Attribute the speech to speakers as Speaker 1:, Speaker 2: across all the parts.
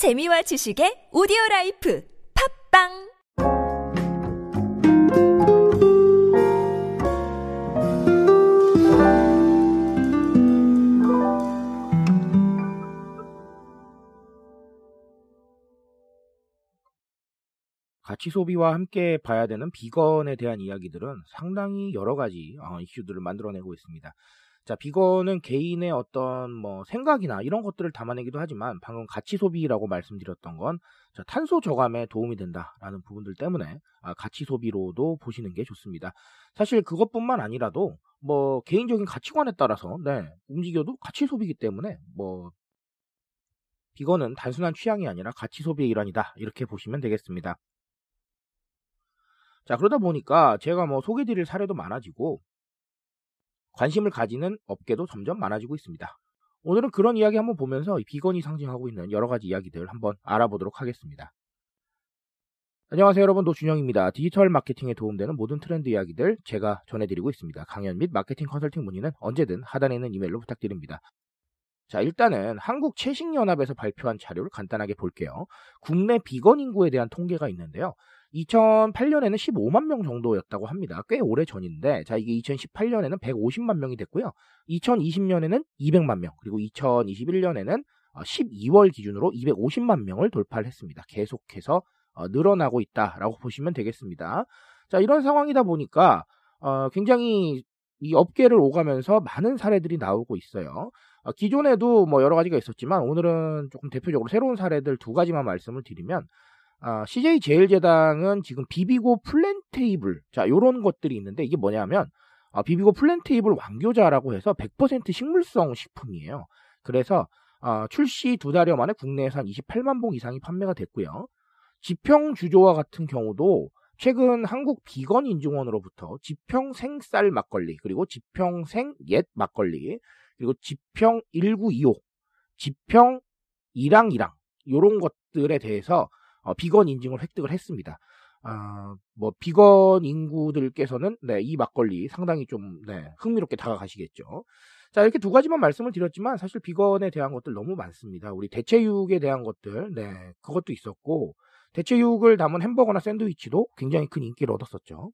Speaker 1: 재미와 지식의 오디오 라이프 팟빵
Speaker 2: 가치 소비와 함께 봐야 되는 비건에 대한 이야기들은 상당히 여러 가지 어, 이슈들을 만들어내고 있습니다. 자, 비건은 개인의 어떤 뭐 생각이나 이런 것들을 담아내기도 하지만 방금 가치 소비라고 말씀드렸던 건 자, 탄소 저감에 도움이 된다라는 부분들 때문에 아, 가치 소비로도 보시는 게 좋습니다. 사실 그것뿐만 아니라도 뭐 개인적인 가치관에 따라서 네, 움직여도 가치 소비이기 때문에 뭐 비건은 단순한 취향이 아니라 가치 소비의 일환이다 이렇게 보시면 되겠습니다. 자, 그러다 보니까 제가 뭐 소개드릴 사례도 많아지고 관심을 가지는 업계도 점점 많아지고 있습니다. 오늘은 그런 이야기 한번 보면서 비건이 상징하고 있는 여러 가지 이야기들 한번 알아보도록 하겠습니다. 안녕하세요 여러분 노준영입니다. 디지털 마케팅에 도움되는 모든 트렌드 이야기들 제가 전해드리고 있습니다. 강연 및 마케팅 컨설팅 문의는 언제든 하단에 있는 이메일로 부탁드립니다. 자, 일단은 한국 채식연합에서 발표한 자료를 간단하게 볼게요. 국내 비건 인구에 대한 통계가 있는데요. 2008년에는 15만 명 정도였다고 합니다. 꽤 오래 전인데, 자, 이게 2018년에는 150만 명이 됐고요. 2020년에는 200만 명, 그리고 2021년에는 12월 어, 기준으로 250만 명을 돌파를 했습니다. 계속해서 어, 늘어나고 있다라고 보시면 되겠습니다. 자, 이런 상황이다 보니까 어, 굉장히 이 업계를 오가면서 많은 사례들이 나오고 있어요. 기존에도 뭐 여러 가지가 있었지만 오늘은 조금 대표적으로 새로운 사례들 두 가지만 말씀을 드리면 아, CJ 제일제당은 지금 비비고 플랜테이블 자 요런 것들이 있는데 이게 뭐냐면 아, 비비고 플랜테이블 왕교자라고 해서 100% 식물성 식품이에요. 그래서 아, 출시 두 달여 만에 국내에서 한 28만 봉 이상이 판매가 됐고요. 지평 주조와 같은 경우도 최근 한국 비건 인증원으로부터 지평 생쌀 막걸리 그리고 지평 생옛 막걸리 그리고 지평 1925 지평 이랑이랑 요런 것들에 대해서 어, 비건 인증을 획득을 했습니다. 아, 뭐 비건 인구들께서는 네, 이 막걸리 상당히 좀 네, 흥미롭게 다가가시겠죠. 자, 이렇게 두 가지만 말씀을 드렸지만 사실 비건에 대한 것들 너무 많습니다. 우리 대체육에 대한 것들, 네, 그것도 있었고 대체육을 담은 햄버거나 샌드위치도 굉장히 큰 인기를 얻었었죠.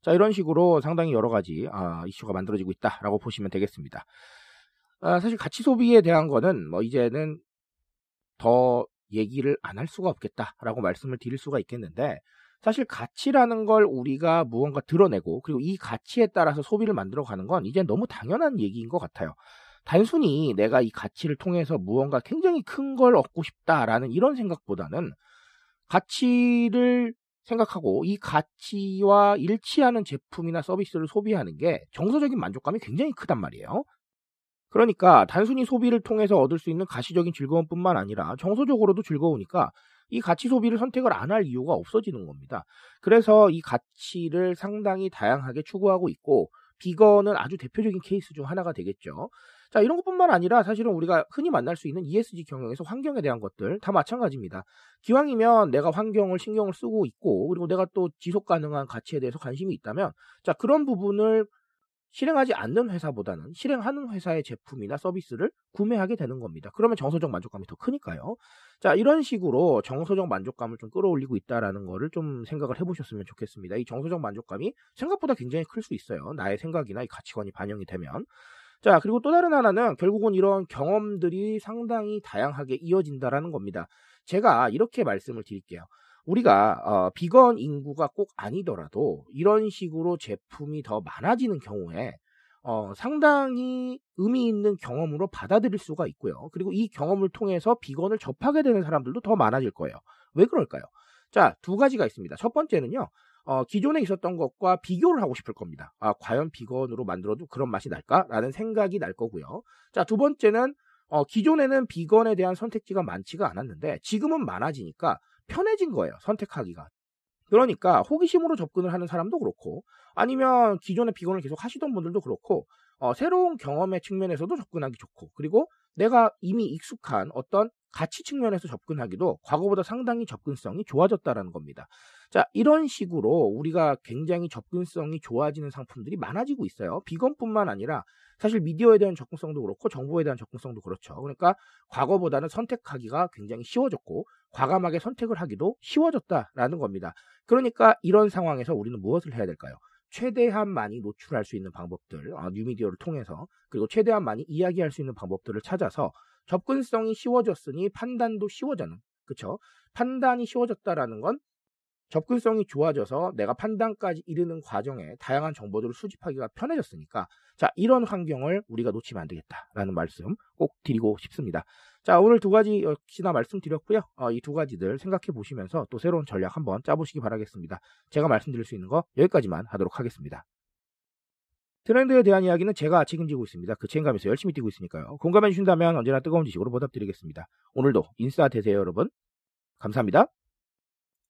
Speaker 2: 자, 이런 식으로 상당히 여러 가지 아, 이슈가 만들어지고 있다라고 보시면 되겠습니다. 아, 사실 가치 소비에 대한 거는 뭐 이제는 더 얘기를 안 할 수가 없겠다라고 말씀을 드릴 수가 있겠는데 사실 가치라는 걸 우리가 무언가 드러내고 그리고 이 가치에 따라서 소비를 만들어 가는 건 이제 너무 당연한 얘기인 것 같아요. 단순히 내가 이 가치를 통해서 무언가 굉장히 큰 걸 얻고 싶다라는 이런 생각보다는 가치를 생각하고 이 가치와 일치하는 제품이나 서비스를 소비하는 게 정서적인 만족감이 굉장히 크단 말이에요. 그러니까 단순히 소비를 통해서 얻을 수 있는 가시적인 즐거움뿐만 아니라 정서적으로도 즐거우니까 이 가치 소비를 선택을 안 할 이유가 없어지는 겁니다. 그래서 이 가치를 상당히 다양하게 추구하고 있고 비건은 아주 대표적인 케이스 중 하나가 되겠죠. 자, 이런 것뿐만 아니라 사실은 우리가 흔히 만날 수 있는 ESG 경영에서 환경에 대한 것들 다 마찬가지입니다. 기왕이면 내가 환경을 신경을 쓰고 있고 그리고 내가 또 지속 가능한 가치에 대해서 관심이 있다면 자, 그런 부분을 실행하지 않는 회사보다는 실행하는 회사의 제품이나 서비스를 구매하게 되는 겁니다. 그러면 정서적 만족감이 더 크니까요. 자, 이런 식으로 정서적 만족감을 좀 끌어올리고 있다라는 거를 좀 생각을 해보셨으면 좋겠습니다. 이 정서적 만족감이 생각보다 굉장히 클 수 있어요. 나의 생각이나 이 가치관이 반영이 되면. 자, 그리고 또 다른 하나는 결국은 이런 경험들이 상당히 다양하게 이어진다라는 겁니다. 제가 이렇게 말씀을 드릴게요. 우리가 어, 비건 인구가 꼭 아니더라도 이런 식으로 제품이 더 많아지는 경우에 어, 상당히 의미 있는 경험으로 받아들일 수가 있고요. 그리고 이 경험을 통해서 비건을 접하게 되는 사람들도 더 많아질 거예요. 왜 그럴까요? 자, 두 가지가 있습니다. 첫 번째는요. 어, 기존에 있었던 것과 비교를 하고 싶을 겁니다. 아, 과연 비건으로 만들어도 그런 맛이 날까 라는 생각이 날 거고요. 자, 두 번째는 어, 기존에는 비건에 대한 선택지가 많지가 않았는데 지금은 많아지니까 편해진 거예요. 선택하기가. 그러니까 호기심으로 접근을 하는 사람도 그렇고 아니면 기존에 비건을 계속 하시던 분들도 그렇고 어, 새로운 경험의 측면에서도 접근하기 좋고 그리고 내가 이미 익숙한 어떤 가치 측면에서 접근하기도 과거보다 상당히 접근성이 좋아졌다라는 겁니다. 자, 이런 식으로 우리가 굉장히 접근성이 좋아지는 상품들이 많아지고 있어요. 비건뿐만 아니라 사실 미디어에 대한 접근성도 그렇고 정보에 대한 접근성도 그렇죠. 그러니까 과거보다는 선택하기가 굉장히 쉬워졌고 과감하게 선택을 하기도 쉬워졌다라는 겁니다. 그러니까 이런 상황에서 우리는 무엇을 해야 될까요? 최대한 많이 노출할 수 있는 방법들, 어, 뉴미디어를 통해서 그리고 최대한 많이 이야기할 수 있는 방법들을 찾아서 접근성이 쉬워졌으니 판단도 쉬워져는 그쵸? 판단이 쉬워졌다라는 건 접근성이 좋아져서 내가 판단까지 이르는 과정에 다양한 정보들을 수집하기가 편해졌으니까 자 이런 환경을 우리가 놓치면 안 되겠다라는 말씀 꼭 드리고 싶습니다. 자 오늘 두 가지 역시나 말씀드렸고요. 어, 이 두 가지들 생각해 보시면서 또 새로운 전략 한번 짜보시기 바라겠습니다. 제가 말씀드릴 수 있는 거 여기까지만 하도록 하겠습니다. 트렌드에 대한 이야기는 제가 책임지고 있습니다. 그 책임감에서 열심히 뛰고 있으니까요. 공감해 주신다면 언제나 뜨거운 지식으로 보답드리겠습니다. 오늘도 인싸 되세요 여러분. 감사합니다.